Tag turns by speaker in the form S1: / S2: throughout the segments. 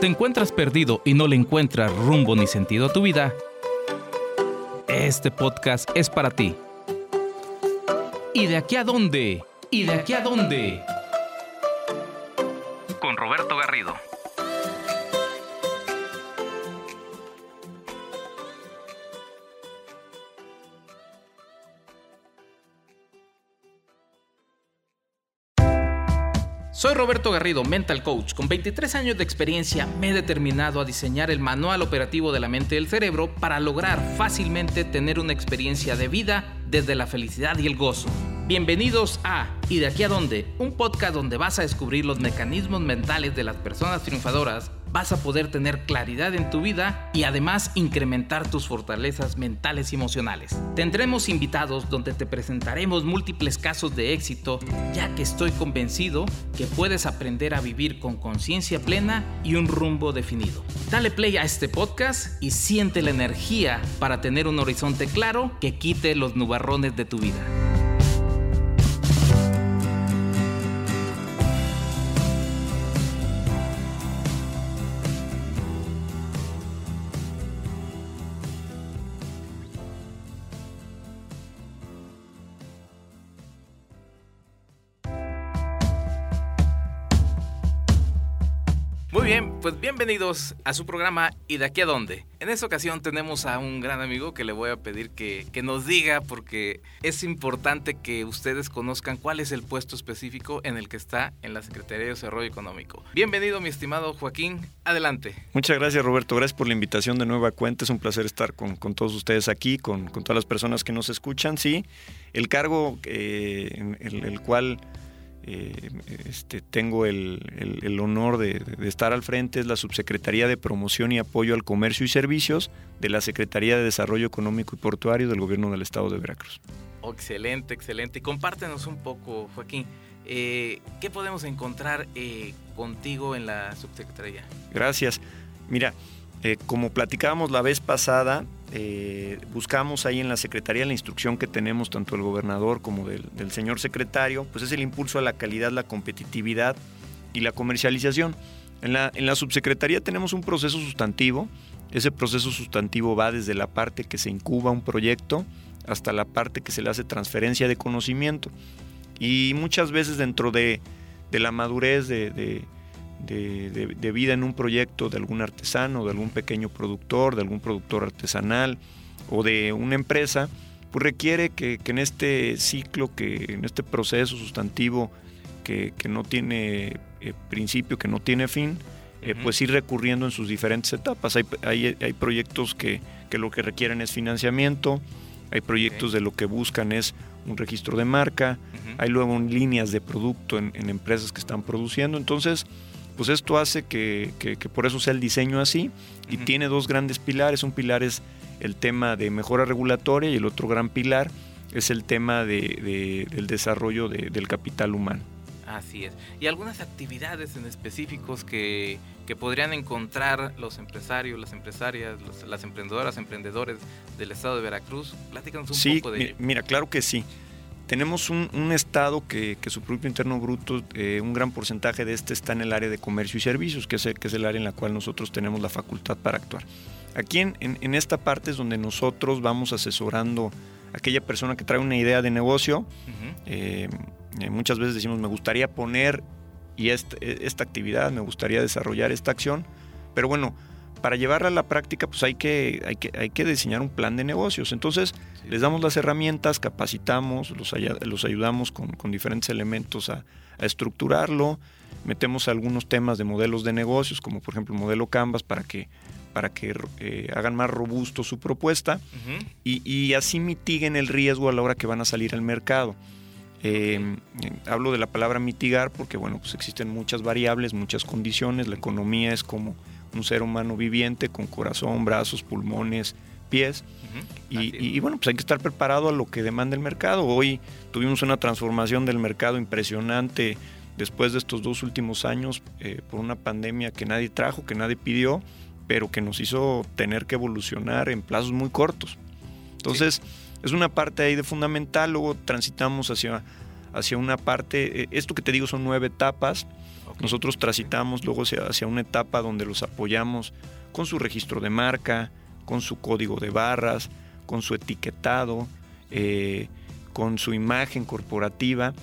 S1: ¿Te encuentras perdido y no le encuentras rumbo ni sentido a tu vida? Este podcast es para ti. ¿Y de aquí a dónde? ¿Y de aquí a dónde? Roberto Garrido, mental coach. Con 23 años de experiencia me he determinado a diseñar el manual operativo de la mente y el cerebro para lograr fácilmente tener una experiencia de vida desde la felicidad y el gozo. Bienvenidos a ¿Y de aquí a dónde? Un podcast donde vas a descubrir los mecanismos mentales de las personas triunfadoras vas a poder tener claridad en tu vida y además incrementar tus fortalezas mentales y emocionales. Tendremos invitados donde te presentaremos múltiples casos de éxito, ya que estoy convencido que puedes aprender a vivir con conciencia plena y un rumbo definido. Dale play a este podcast y siente la energía para tener un horizonte claro que quite los nubarrones de tu vida. Pues bienvenidos a su programa ¿Y de aquí a dónde? En esta ocasión tenemos a un gran amigo que le voy a pedir que, que, nos diga porque es importante que ustedes conozcan cuál es el puesto específico en el que está en la Secretaría de Desarrollo Económico. Bienvenido mi estimado Joaquín, adelante.
S2: Muchas gracias Roberto, gracias por la invitación de nueva cuenta, es un placer estar con, con todos ustedes aquí, con, con, todas las personas que nos escuchan. Sí, el cargo eh, el, el cual eh, este, tengo el, el, el honor de, de, estar al frente, es la Subsecretaría de Promoción y Apoyo al Comercio y Servicios de la Secretaría de Desarrollo Económico y Portuario del Gobierno del Estado de Veracruz.
S1: Oh, excelente, excelente. Y compártenos un poco, Joaquín, eh, ¿qué podemos encontrar eh, contigo en la Subsecretaría?
S2: Gracias. Mira, eh, como platicábamos la vez pasada, eh, buscamos ahí en la Secretaría la instrucción que tenemos tanto del gobernador como del, señor secretario, pues es el impulso a la calidad, la competitividad y la comercialización. En la, subsecretaría tenemos un proceso sustantivo, ese proceso sustantivo va desde la parte que se incuba un proyecto hasta la parte que se le hace transferencia de conocimiento. Y muchas veces dentro de, la madurez de de, de, de, vida en un proyecto de algún artesano, de algún pequeño productor, de algún productor artesanal o de una empresa, pues requiere que, que en este ciclo, que en este proceso sustantivo que, que no tiene eh, principio, que no tiene fin, eh, pues ir recurriendo en sus diferentes etapas. Hay, hay, hay proyectos que, que, lo que requieren es financiamiento, hay proyectos okay. de lo que buscan es un registro de marca, uh -huh. hay luego líneas de producto en, en empresas que están produciendo, entonces pues esto hace que, que, que, por eso sea el diseño así y uh -huh. tiene dos grandes pilares. Un pilar es el tema de mejora regulatoria y el otro gran pilar es el tema de, de, del desarrollo de, del capital humano.
S1: Así es. ¿Y algunas actividades en específicos que, que podrían encontrar los empresarios, las empresarias, los, las emprendedoras, emprendedores del estado de Veracruz? Platícanos un
S2: sí,
S1: poco de ello.
S2: Mira, claro que sí tenemos un, un, estado que, que, su Producto Interno Bruto, eh, un gran porcentaje de este está en el área de comercio y servicios, que es, el, que es el área en la cual nosotros tenemos la facultad para actuar. Aquí en, en, en, esta parte es donde nosotros vamos asesorando a aquella persona que trae una idea de negocio. Uh -huh. eh, muchas veces decimos, me gustaría poner y esta, esta actividad, me gustaría desarrollar esta acción, pero bueno, para llevarla a la práctica, pues hay que, hay que, hay que diseñar un plan de negocios. Entonces, sí. les damos las herramientas, capacitamos, los, los ayudamos con, con, diferentes elementos a, a, estructurarlo, metemos algunos temas de modelos de negocios, como por ejemplo el modelo Canvas, para que, para que eh, hagan más robusto su propuesta uh -huh. y, y, así mitiguen el riesgo a la hora que van a salir al mercado. Eh, hablo de la palabra mitigar porque, bueno, pues existen muchas variables, muchas condiciones, la economía es como un ser humano viviente con corazón, brazos, pulmones, pies. Uh -huh. y, y, y, bueno, pues hay que estar preparado a lo que demanda el mercado. Hoy tuvimos una transformación del mercado impresionante después de estos dos últimos años eh, por una pandemia que nadie trajo, que nadie pidió, pero que nos hizo tener que evolucionar en plazos muy cortos. Entonces, sí. es una parte ahí de fundamental, luego transitamos hacia hacia una parte, eh, esto que te digo son nueve etapas, nosotros transitamos luego hacia, una etapa donde los apoyamos con su registro de marca, con su código de barras, con su etiquetado, eh, con su imagen corporativa,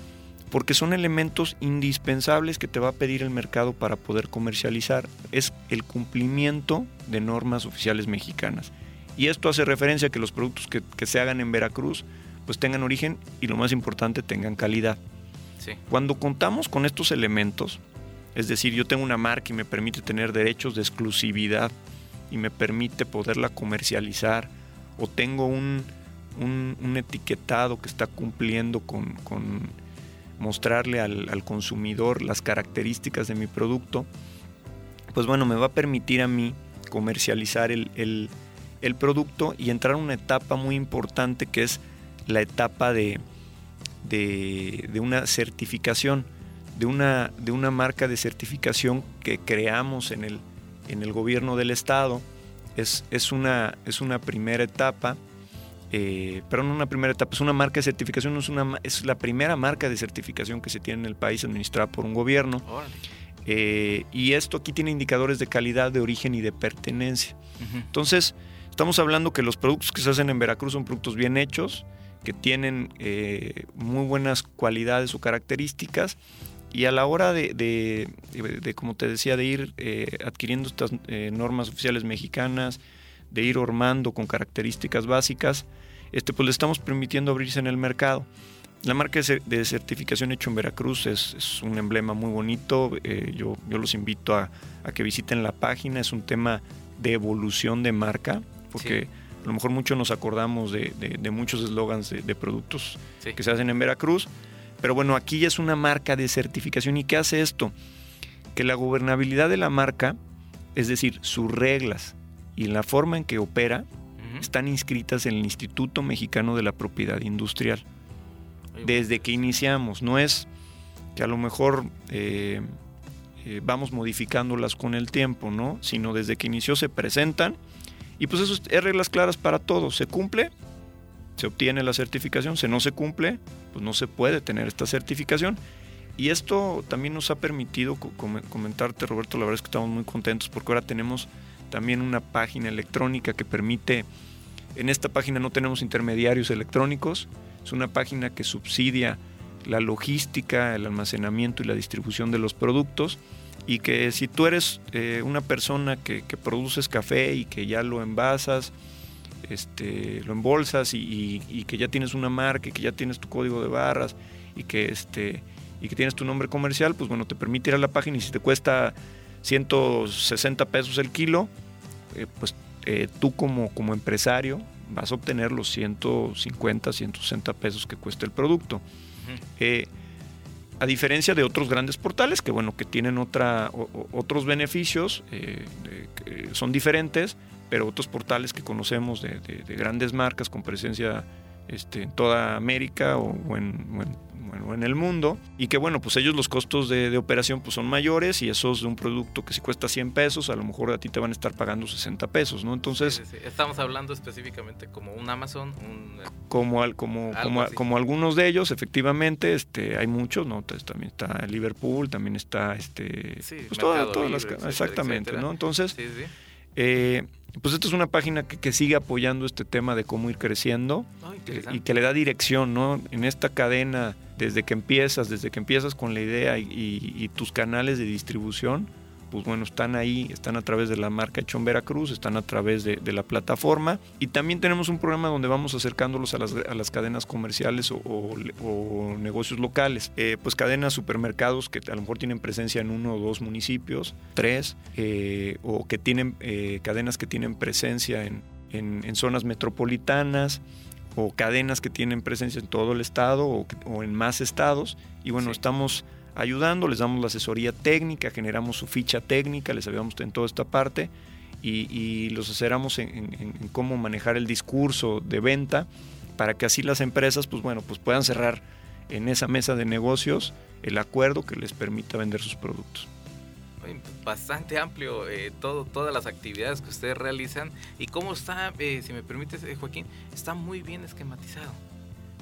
S2: porque son elementos indispensables que te va a pedir el mercado para poder comercializar. Es el cumplimiento de normas oficiales mexicanas. Y esto hace referencia a que los productos que, que se hagan en Veracruz pues tengan origen y lo más importante, tengan calidad. Cuando contamos con estos elementos, es decir, yo tengo una marca y me permite tener derechos de exclusividad y me permite poderla comercializar, o tengo un, etiquetado que está cumpliendo con, mostrarle al, consumidor las características de mi producto, pues bueno, me va a permitir a mí comercializar el, el producto y entrar a una etapa muy importante que es la etapa de, de, una certificación, de una, de una marca de certificación que creamos en el, en el gobierno del estado. Es, es, una, es una primera etapa, eh, pero no una primera etapa, es una marca de certificación, es, una, es la primera marca de certificación que se tiene en el país administrada por un gobierno. Eh, y esto aquí tiene indicadores de calidad, de origen y de pertenencia. Entonces, estamos hablando que los productos que se hacen en Veracruz son productos bien hechos, que tienen eh, muy buenas cualidades o características y a la hora de, como te decía, de ir eh, adquiriendo estas eh, normas oficiales mexicanas, de ir armando con características básicas, este, pues le estamos permitiendo abrirse en el mercado. La marca de certificación hecho en Veracruz es, un emblema muy bonito. yo, yo, los invito a, que visiten la página. Es un tema de evolución de marca, porque a lo mejor muchos nos acordamos de, muchos eslogans de, productos que se hacen en Veracruz, pero bueno, aquí ya es una marca de certificación. ¿Y qué hace esto? Que la gobernabilidad de la marca, es decir, sus reglas y la forma en que opera, están inscritas en el Instituto Mexicano de la Propiedad Industrial. Desde que iniciamos, no es que a lo mejor eh, eh, vamos modificándolas con el tiempo, ¿no? Sino desde que inició se presentan y pues eso es reglas claras para todos. Se cumple, se obtiene la certificación. Si no se cumple, pues no se puede tener esta certificación. Y esto también nos ha permitido comentarte, Roberto, la verdad es que estamos muy contentos porque ahora tenemos también una página electrónica que permite, en esta página no tenemos intermediarios electrónicos, es una página que subsidia la logística, el almacenamiento y la distribución de los productos y que si tú eres eh, una persona que, produces café y que ya lo envasas, este, lo embolsas y, que ya tienes una marca y que ya tienes tu código de barras y que, este, y que tienes tu nombre comercial, pues bueno, te permite ir a la página y si te cuesta 160 pesos el kilo, eh, pues eh, tú como, como empresario vas a obtener los 150, 160 pesos que cuesta el producto a diferencia de otros grandes portales que bueno que tienen otra, otros beneficios eh, son diferentes pero otros portales que conocemos de, grandes marcas con presencia este, en toda América o, en, bueno, en el mundo y que bueno, pues ellos los costos de, operación pues son mayores y esos de un producto que si cuesta 100 pesos, a lo mejor a ti te van a estar pagando 60 pesos, ¿no? Entonces...
S1: Estamos hablando específicamente como un Amazon, un...
S2: Como, como, como, como, algunos de ellos, efectivamente, este, hay muchos, ¿no? también está Liverpool, también está este... pues todas las... Exactamente, ¿no? Entonces... Eh, pues esta es una página que, sigue apoyando este tema de cómo ir creciendo eh, y que le da dirección, ¿no? En esta cadena, desde que empiezas, desde que empiezas con la idea y tus canales de distribución, pues bueno, están ahí, están a través de la marca Chon Veracruz, están a través de, la plataforma y también tenemos un programa donde vamos acercándolos a las, cadenas comerciales o, negocios locales. Eh, pues cadenas, supermercados que a lo mejor tienen presencia en uno o dos municipios, tres, eh, o que tienen eh, cadenas que tienen presencia en, en, zonas metropolitanas o cadenas que tienen presencia en todo el estado o, en más estados. Y bueno, estamos ayudando, les damos la asesoría técnica, generamos su ficha técnica, les ayudamos en toda esta parte y, los asesoramos en, cómo manejar el discurso de venta para que así las empresas pues bueno pues puedan cerrar en esa mesa de negocios el acuerdo que les permita vender sus productos
S1: bastante amplio eh, todo, todas las actividades que ustedes realizan y cómo está, eh, si me permites, eh, Joaquín, está muy bien esquematizado.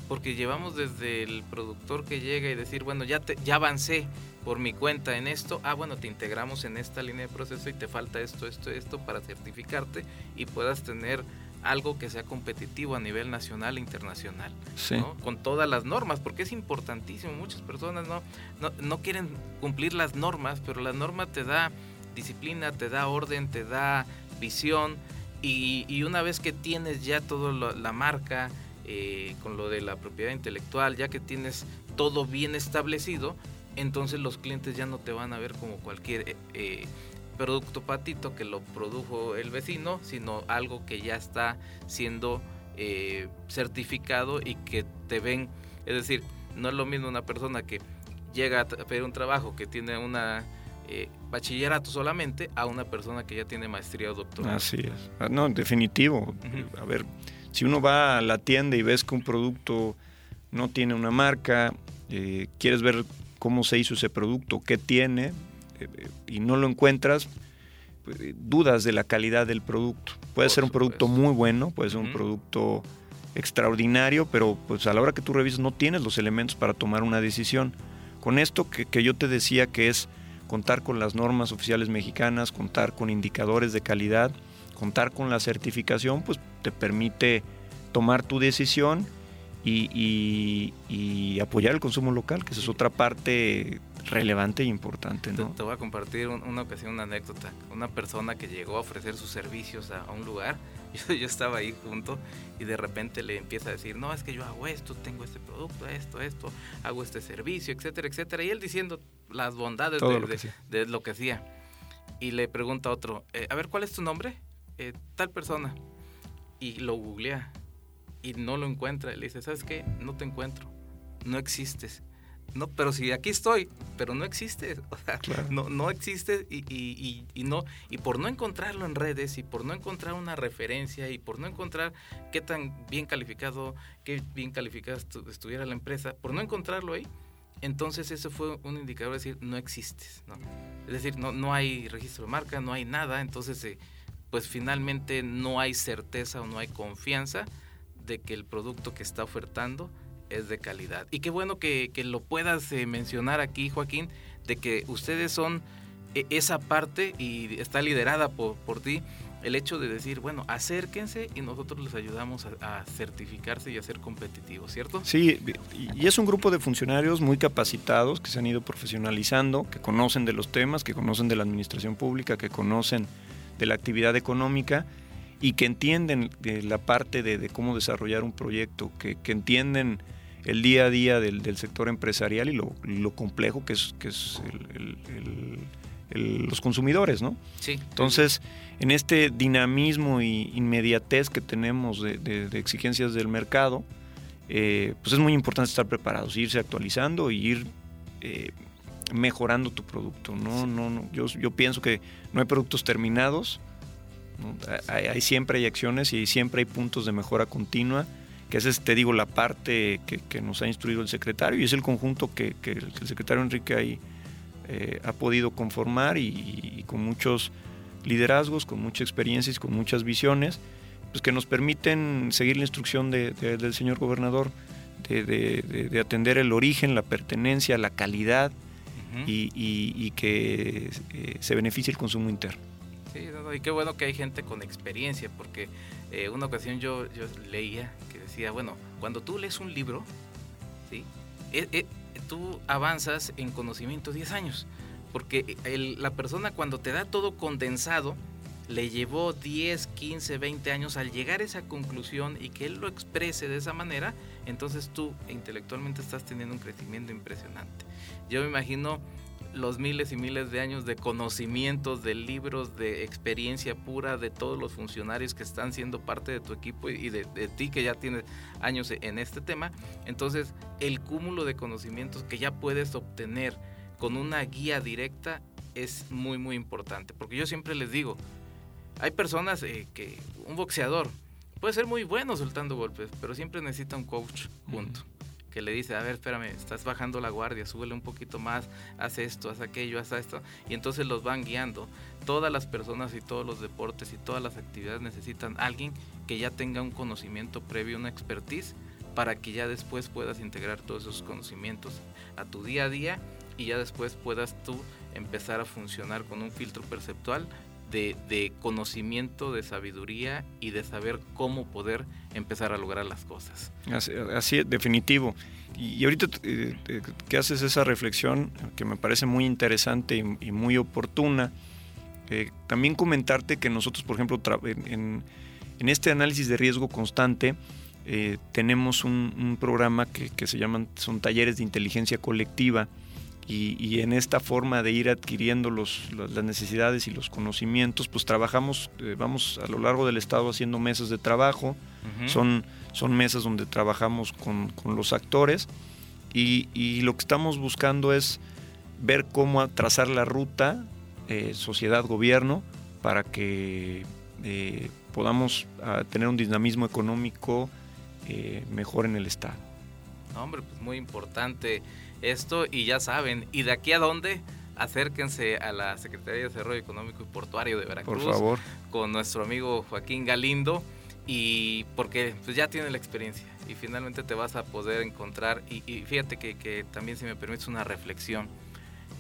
S1: Porque llevamos desde el productor que llega y decir, bueno, ya, te, ya avancé por mi cuenta en esto, ah, bueno, te integramos en esta línea de proceso y te falta esto, esto, esto para certificarte y puedas tener algo que sea competitivo a nivel nacional e internacional, con todas las normas, porque es importantísimo. Muchas personas no, no, no, quieren cumplir las normas, pero la norma te da disciplina, te da orden, te da visión, y, y una vez que tienes ya toda la marca, eh, con lo de la propiedad intelectual, ya que tienes todo bien establecido, entonces los clientes ya no te van a ver como cualquier eh, eh, producto patito que lo produjo el vecino, sino algo que ya está siendo certificado y que te ven, es decir, no es lo mismo una persona que llega a pedir un trabajo que tiene una bachillerato solamente a una persona que ya tiene maestría o doctorado.
S2: Así es. Ah, no, definitivo. A ver, si uno va a la tienda y ves que un producto no tiene una marca, eh, quieres ver cómo se hizo ese producto, qué tiene, eh, eh, y no lo encuentras, pues, dudas de la calidad del producto. Puede ser un producto muy bueno, puede ser un producto extraordinario, pero pues a la hora que tú revisas no tienes los elementos para tomar una decisión. Con esto que, que yo te decía que es contar con las normas oficiales mexicanas, contar con indicadores de calidad, contar con la certificación, pues te permite tomar tu decisión y, apoyar el consumo local, que esa es otra parte relevante e importante. ¿no?
S1: Te, voy a compartir una ocasión, una anécdota. Una persona que llegó a ofrecer sus servicios a, un lugar, yo, yo, estaba ahí junto y de repente le empieza a decir, no, es que yo hago esto, tengo este producto, esto, esto, hago este servicio, etcétera, etcétera. Y él diciendo las bondades de lo, que hacía. Y le pregunta a otro, eh, a ver, ¿cuál es tu nombre? Eh, tal persona y lo googlea y no lo encuentra. Le dice, ¿sabes qué? No te encuentro. No existes. No, pero si aquí estoy, pero no existes. O sea, no, no existe y, y, y, no, y por no encontrarlo en redes y por no encontrar una referencia y por no encontrar qué tan bien calificado, qué bien calificada estuviera la empresa, por no encontrarlo ahí, entonces ese fue un indicador de decir no existes. ¿no? Es decir, no, no hay registro de marca, no hay nada, entonces... Eh, pues finalmente no hay certeza o no hay confianza de que el producto que está ofertando es de calidad. Y qué bueno que, lo puedas eh, mencionar aquí, Joaquín, de que ustedes son eh, esa parte y está liderada por, por ti el hecho de decir, bueno, acérquense y nosotros les ayudamos a, certificarse y a ser competitivos, ¿cierto?
S2: Sí, y es un grupo de funcionarios muy capacitados que se han ido profesionalizando, que conocen de los temas, que conocen de la administración pública, que conocen de la actividad económica y que entienden la parte de, cómo desarrollar un proyecto, que, entienden el día a día del, sector empresarial y lo, complejo que es, que es los consumidores, ¿no?
S1: Sí.
S2: Entonces, en este dinamismo y inmediatez que tenemos de, exigencias del mercado, eh, pues es muy importante estar preparados, irse actualizando y ir eh, mejorando tu producto. No, no, no. Yo, yo pienso que no hay productos terminados. Hay, siempre hay acciones y siempre hay puntos de mejora continua, que esa es, te digo, la parte que, nos ha instruido el secretario y es el conjunto que, el secretario Enrique ahí, eh, ha podido conformar y, con muchos liderazgos, con mucha experiencia y con muchas visiones, pues que nos permiten seguir la instrucción del señor gobernador de, de atender el origen, la pertenencia, la calidad, y, que eh, se beneficie el consumo interno.
S1: Sí, y qué bueno que hay gente con experiencia, porque eh, una ocasión yo, yo leía que decía, bueno, cuando tú lees un libro, ¿sí? Eh, tú avanzas en conocimiento 10 años, porque la persona cuando te da todo condensado, le llevó 10, 15, 20 años al llegar a esa conclusión y que él lo exprese de esa manera, entonces tú intelectualmente estás teniendo un crecimiento impresionante. Yo me imagino los miles y miles de años de conocimientos, de libros, de experiencia pura de todos los funcionarios que están siendo parte de tu equipo y de, ti que ya tienes años en este tema. Entonces, el cúmulo de conocimientos que ya puedes obtener con una guía directa es muy, muy importante. Porque yo siempre les digo, hay personas eh, que, un boxeador, puede ser muy bueno soltando golpes, pero siempre necesita un coach junto que le dice, a ver, espérame, estás bajando la guardia, súbele un poquito más, haz esto, haz aquello, haz esto, y entonces los van guiando. Todas las personas y todos los deportes y todas las actividades necesitan alguien que ya tenga un conocimiento previo, una expertise para que ya después puedas integrar todos esos conocimientos a tu día a día y ya después puedas tú empezar a funcionar con un filtro perceptual de, conocimiento, de sabiduría y de saber cómo poder empezar a lograr las cosas.
S2: Así, es, definitivo. Y, ahorita eh, eh, que haces esa reflexión, que me parece muy interesante y, muy oportuna, eh, también comentarte que nosotros, por ejemplo, en, este análisis de riesgo constante, tenemos un, programa que, que, se llaman, son talleres de inteligencia colectiva, y, en esta forma de ir adquiriendo los, las necesidades y los conocimientos, pues trabajamos, eh, vamos a lo largo del estado haciendo mesas de trabajo, son, son mesas donde trabajamos con, los actores y, lo que estamos buscando es ver cómo trazar la ruta eh, sociedad-gobierno para que eh, podamos ah, tener un dinamismo económico mejor en el estado.
S1: hombre, pues muy importante esto y ya saben, ¿y de aquí a dónde? Acérquense a la Secretaría de Desarrollo Económico y Portuario de Veracruz.
S2: Por favor.
S1: Con nuestro amigo Joaquín Galindo y porque pues ya tiene la experiencia y finalmente te vas a poder encontrar y, fíjate que, también si me permites una reflexión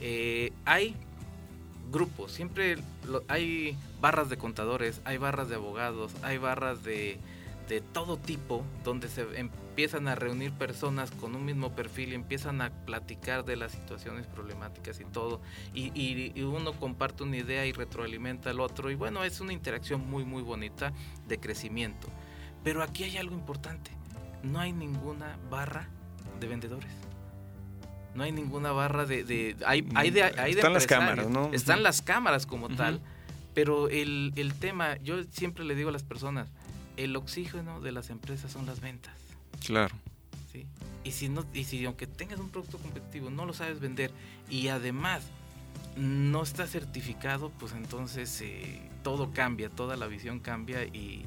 S1: eh, hay grupos siempre hay barras de contadores hay barras de abogados hay barras de de todo tipo, donde se empiezan a reunir personas con un mismo perfil y empiezan a platicar de las situaciones problemáticas y todo, y, uno comparte una idea y retroalimenta al otro, y bueno, es una interacción muy, muy bonita de crecimiento. Pero aquí hay algo importante, no hay ninguna barra de vendedores. No hay ninguna barra de... hay, hay de, hay
S2: Están las cámaras, ¿no?
S1: Están las cámaras como tal, pero el, el tema, yo siempre le digo a las personas, el oxígeno de las empresas son las ventas.
S2: Claro.
S1: ¿sí? Y si no, y si aunque tengas un producto competitivo, no lo sabes vender y además no está certificado, pues entonces eh, todo cambia, toda la visión cambia y,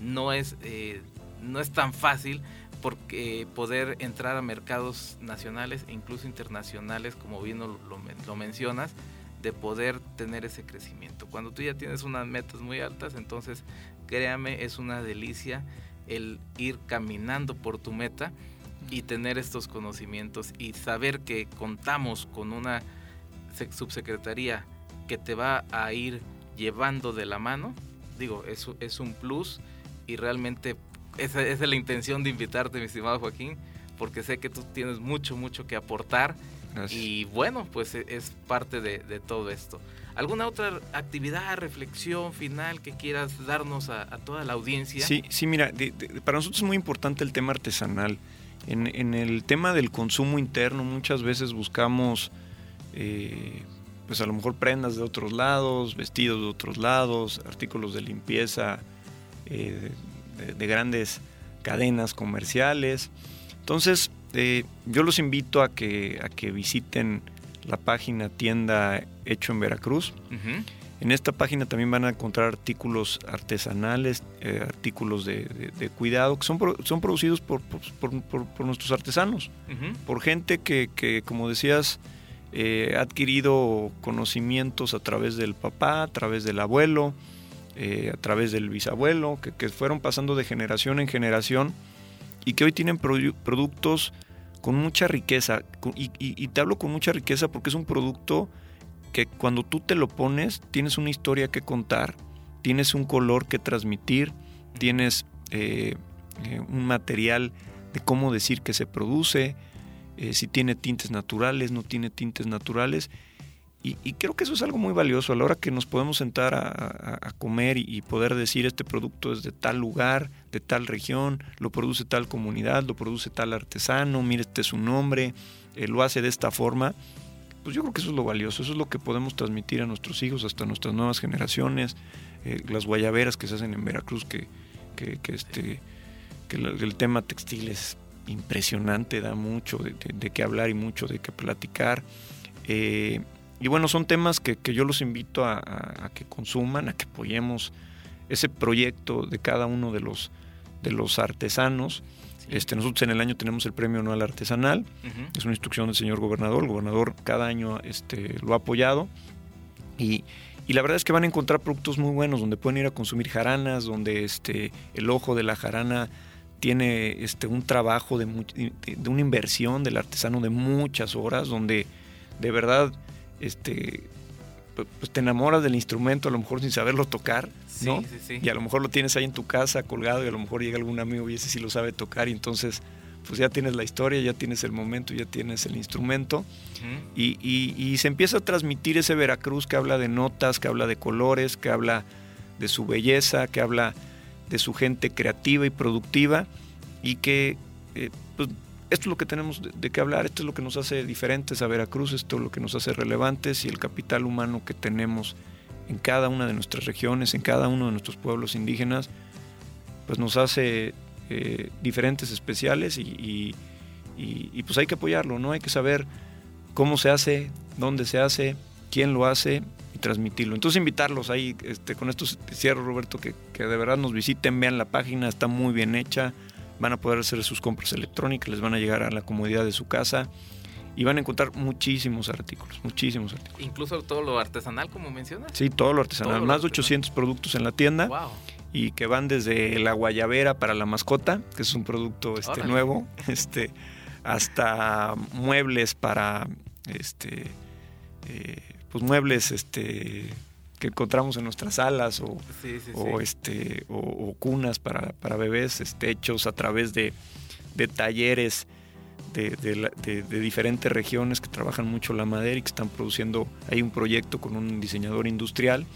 S1: no es eh, no es tan fácil porque poder entrar a mercados nacionales e incluso internacionales, como bien lo, lo mencionas, de poder tener ese crecimiento. Cuando tú ya tienes unas metas muy altas, entonces créame, es una delicia el ir caminando por tu meta y tener estos conocimientos y saber que contamos con una subsecretaría que te va a ir llevando de la mano, digo, es, es un plus y realmente esa, es la intención de invitarte, mi estimado Joaquín, porque sé que tú tienes mucho, mucho que aportar y bueno, pues e, es parte de, de todo esto. ¿Alguna otra actividad, reflexión final que quieras darnos a, toda la audiencia?
S2: Sí, sí, mira, para nosotros es muy importante el tema artesanal. En, el tema del consumo interno muchas veces buscamos, eh, pues a lo mejor prendas de otros lados, vestidos de otros lados, artículos de limpieza eh, de, grandes cadenas comerciales. Entonces, eh, yo los invito a que, a que visiten la página tienda Hecho en Veracruz. En esta página también van a encontrar artículos artesanales, eh, artículos de, cuidado, que son, son producidos por, nuestros artesanos, por gente que, como decías, eh, ha adquirido conocimientos a través del papá, a través del abuelo, eh, a través del bisabuelo, que, fueron pasando de generación en generación y que hoy tienen productos con mucha riqueza. Y, te hablo con mucha riqueza porque es un producto que cuando tú te lo pones tienes una historia que contar, tienes un color que transmitir, tienes eh, eh, un material de cómo decir que se produce, eh, si tiene tintes naturales, no tiene tintes naturales. Y, creo que eso es algo muy valioso a la hora que nos podemos sentar a, comer y, poder decir este producto es de tal lugar, de tal región, lo produce tal comunidad, lo produce tal artesano, mire este es su nombre, eh, lo hace de esta forma. Pues yo creo que eso es lo valioso, eso es lo que podemos transmitir a nuestros hijos, hasta nuestras nuevas generaciones, eh, las guayaberas que se hacen en Veracruz, que, que, este, que el, tema textil es impresionante, da mucho de, qué hablar y mucho de qué platicar. Eh, y bueno, son temas que, yo los invito a, que consuman, a que apoyemos ese proyecto de cada uno de los, de los artesanos. Este, nosotros en el año tenemos el premio anual artesanal, es una instrucción del señor gobernador, el gobernador cada año este, lo ha apoyado. Y, la verdad es que van a encontrar productos muy buenos donde pueden ir a consumir jaranas, donde este, el ojo de la jarana tiene este, un trabajo de, de, una inversión del artesano de muchas horas, donde de verdad este, pues te enamoras del instrumento a lo mejor sin saberlo tocar, ¿no? Y a lo mejor lo tienes ahí en tu casa colgado y a lo mejor llega algún amigo y ese sí lo sabe tocar y entonces pues ya tienes la historia, ya tienes el momento, ya tienes el instrumento. Y, y, se empieza a transmitir ese Veracruz que habla de notas, que habla de colores, que habla de su belleza, que habla de su gente creativa y productiva y que eh, pues, esto es lo que tenemos de, qué hablar, esto es lo que nos hace diferentes a Veracruz, esto es lo que nos hace relevantes y el capital humano que tenemos en cada una de nuestras regiones, en cada uno de nuestros pueblos indígenas, pues nos hace eh, diferentes, especiales y, y, pues hay que apoyarlo, ¿no? Hay que saber cómo se hace, dónde se hace, quién lo hace y transmitirlo. Entonces invitarlos ahí, este, con esto cierro Roberto, que, que de verdad nos visiten, vean la página, está muy bien hecha, van a poder hacer sus compras electrónicas, les van a llegar a la comodidad de su casa y van a encontrar muchísimos artículos, muchísimos artículos.
S1: Incluso todo lo artesanal, como mencionas.
S2: Sí, todo lo artesanal, más de 800 productos en la tienda. Y que van desde la guayabera para la mascota, que es un producto este, nuevo, este, hasta muebles para, este, eh, pues muebles, este, que encontramos en nuestras salas o, o este o, cunas para, para, bebés este, hechos a través de, de talleres de, de, de, diferentes regiones que trabajan mucho la madera y que están produciendo hay un proyecto con un diseñador industrial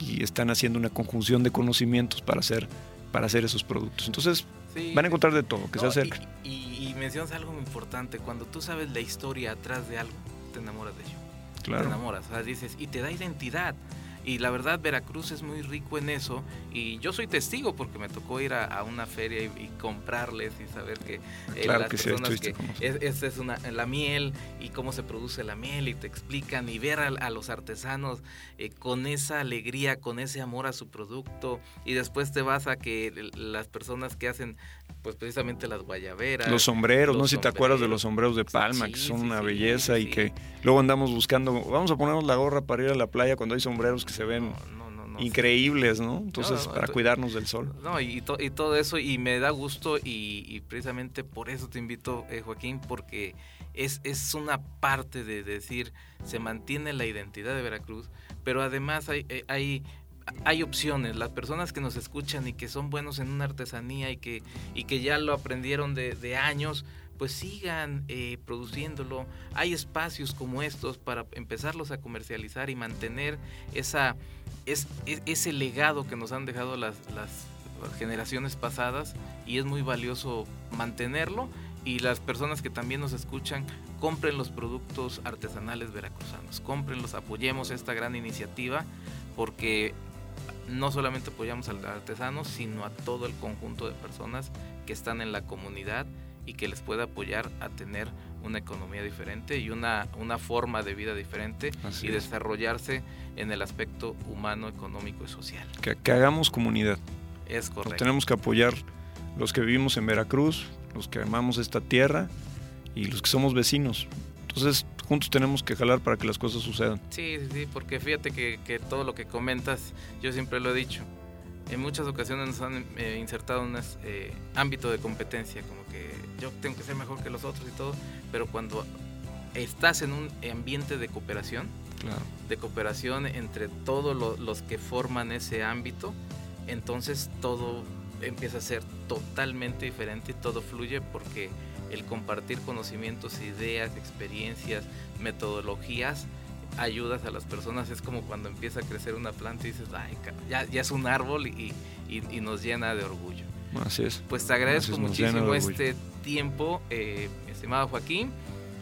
S2: y están haciendo una conjunción de conocimientos para hacer para hacer esos productos. Entonces van a encontrar de todo que se acerque
S1: y, y, mencionas algo muy importante cuando tú sabes la historia atrás de algo te enamoras de ello.
S2: Claro.
S1: te enamoras o sea, dices y te da identidad y la verdad, Veracruz es muy rico en eso. Y yo soy testigo porque me tocó ir a, una feria y, comprarles y saber que
S2: eh, las personas que
S1: esta es una, la miel y cómo se produce la miel y te explican y ver a, los artesanos eh, con esa alegría, con ese amor a su producto. Y después te vas a que las personas que hacen pues precisamente las guayaberas.
S2: Los sombreros, no sé si te acuerdas de los sombreros de palma, que son una belleza y que luego andamos buscando, vamos a ponernos la gorra para ir a la playa cuando hay sombreros que se ven increíbles, ¿no? Entonces, para cuidarnos del sol.
S1: No, y, y, todo eso, y me da gusto, y, precisamente por eso te invito, eh, Joaquín, porque es, es una parte de decir, se mantiene la identidad de Veracruz, pero además hay, eh, hay hay opciones, las personas que nos escuchan y que son buenos en una artesanía y que, y que ya lo aprendieron de, años, pues sigan eh, produciéndolo. Hay espacios como estos para empezarlos a comercializar y mantener esa, es, ese legado que nos han dejado las, las generaciones pasadas y es muy valioso mantenerlo y las personas que también nos escuchan compren los productos artesanales veracruzanos, comprenlos, apoyemos esta gran iniciativa porque no solamente apoyamos al artesano, sino a todo el conjunto de personas que están en la comunidad y que les puede apoyar a tener una economía diferente y una, una forma de vida diferente y desarrollarse en el aspecto humano, económico y social.
S2: Que, hagamos comunidad.
S1: Es correcto.
S2: tenemos que apoyar los que vivimos en Veracruz, los que amamos esta tierra y los que somos vecinos. Entonces, juntos tenemos que jalar para que las cosas sucedan.
S1: Sí, sí, sí, porque fíjate que, todo lo que comentas, yo siempre lo he dicho, en muchas ocasiones nos han eh, insertado en un eh, ámbito de competencia, como que yo tengo que ser mejor que los otros y todo, pero cuando estás en un ambiente de cooperación, de cooperación entre todos los que forman ese ámbito, entonces todo empieza a ser totalmente diferente y todo fluye porque el compartir conocimientos, ideas, experiencias, metodologías, ayudas a las personas. Es como cuando empieza a crecer una planta y dices, Ay, ya, ya es un árbol y, nos llena de orgullo.
S2: Así es.
S1: Pues te agradezco muchísimo este tiempo, eh, estimado Joaquín.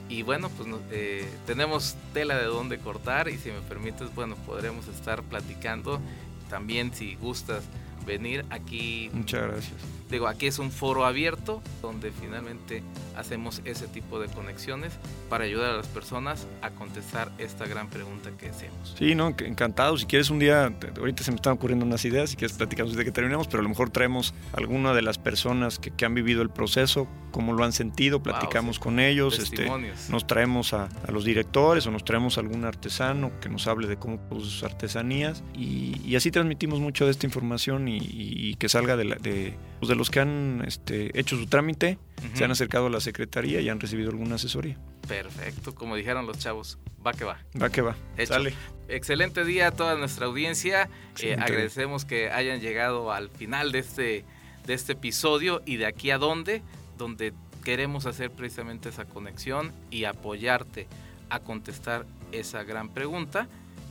S1: Y bueno, pues eh, tenemos tela de dónde cortar y si me permites, bueno, podremos estar platicando. También si gustas venir aquí.
S2: Muchas gracias.
S1: Digo, aquí es un foro abierto donde finalmente hacemos ese tipo de conexiones para ayudar a las personas a contestar esta gran pregunta que hacemos.
S2: Sí, no, encantado. Si quieres un día, ahorita se me están ocurriendo unas ideas, si quieres platicamos desde que terminemos, pero a lo mejor traemos alguna de las personas que, han vivido el proceso, cómo lo han sentido, platicamos con ellos, este, nos traemos a, los directores o nos traemos a algún artesano que nos hable de cómo sus artesanías y, así transmitimos mucho de esta información y, que salga de, de, pues, de los que han este, hecho su trámite se han acercado a la Secretaría y han recibido alguna asesoría.
S1: Perfecto, como dijeron los chavos, va que va.
S2: Va que va. Sale.
S1: Excelente día a toda nuestra audiencia. Eh, agradecemos que hayan llegado al final de este, de este episodio y de aquí a dónde, donde queremos hacer precisamente esa conexión y apoyarte a contestar esa gran pregunta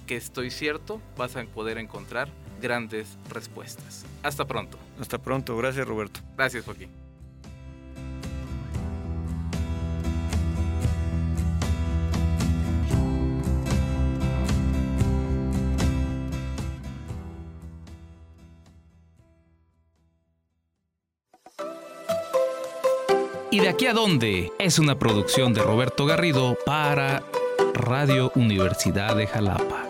S1: que estoy cierto vas a poder encontrar grandes respuestas. Hasta pronto.
S2: Hasta pronto. Gracias Roberto.
S1: Gracias Joaquín. ¿Y de aquí a dónde? Es una producción de Roberto Garrido para Radio Universidad de Jalapa.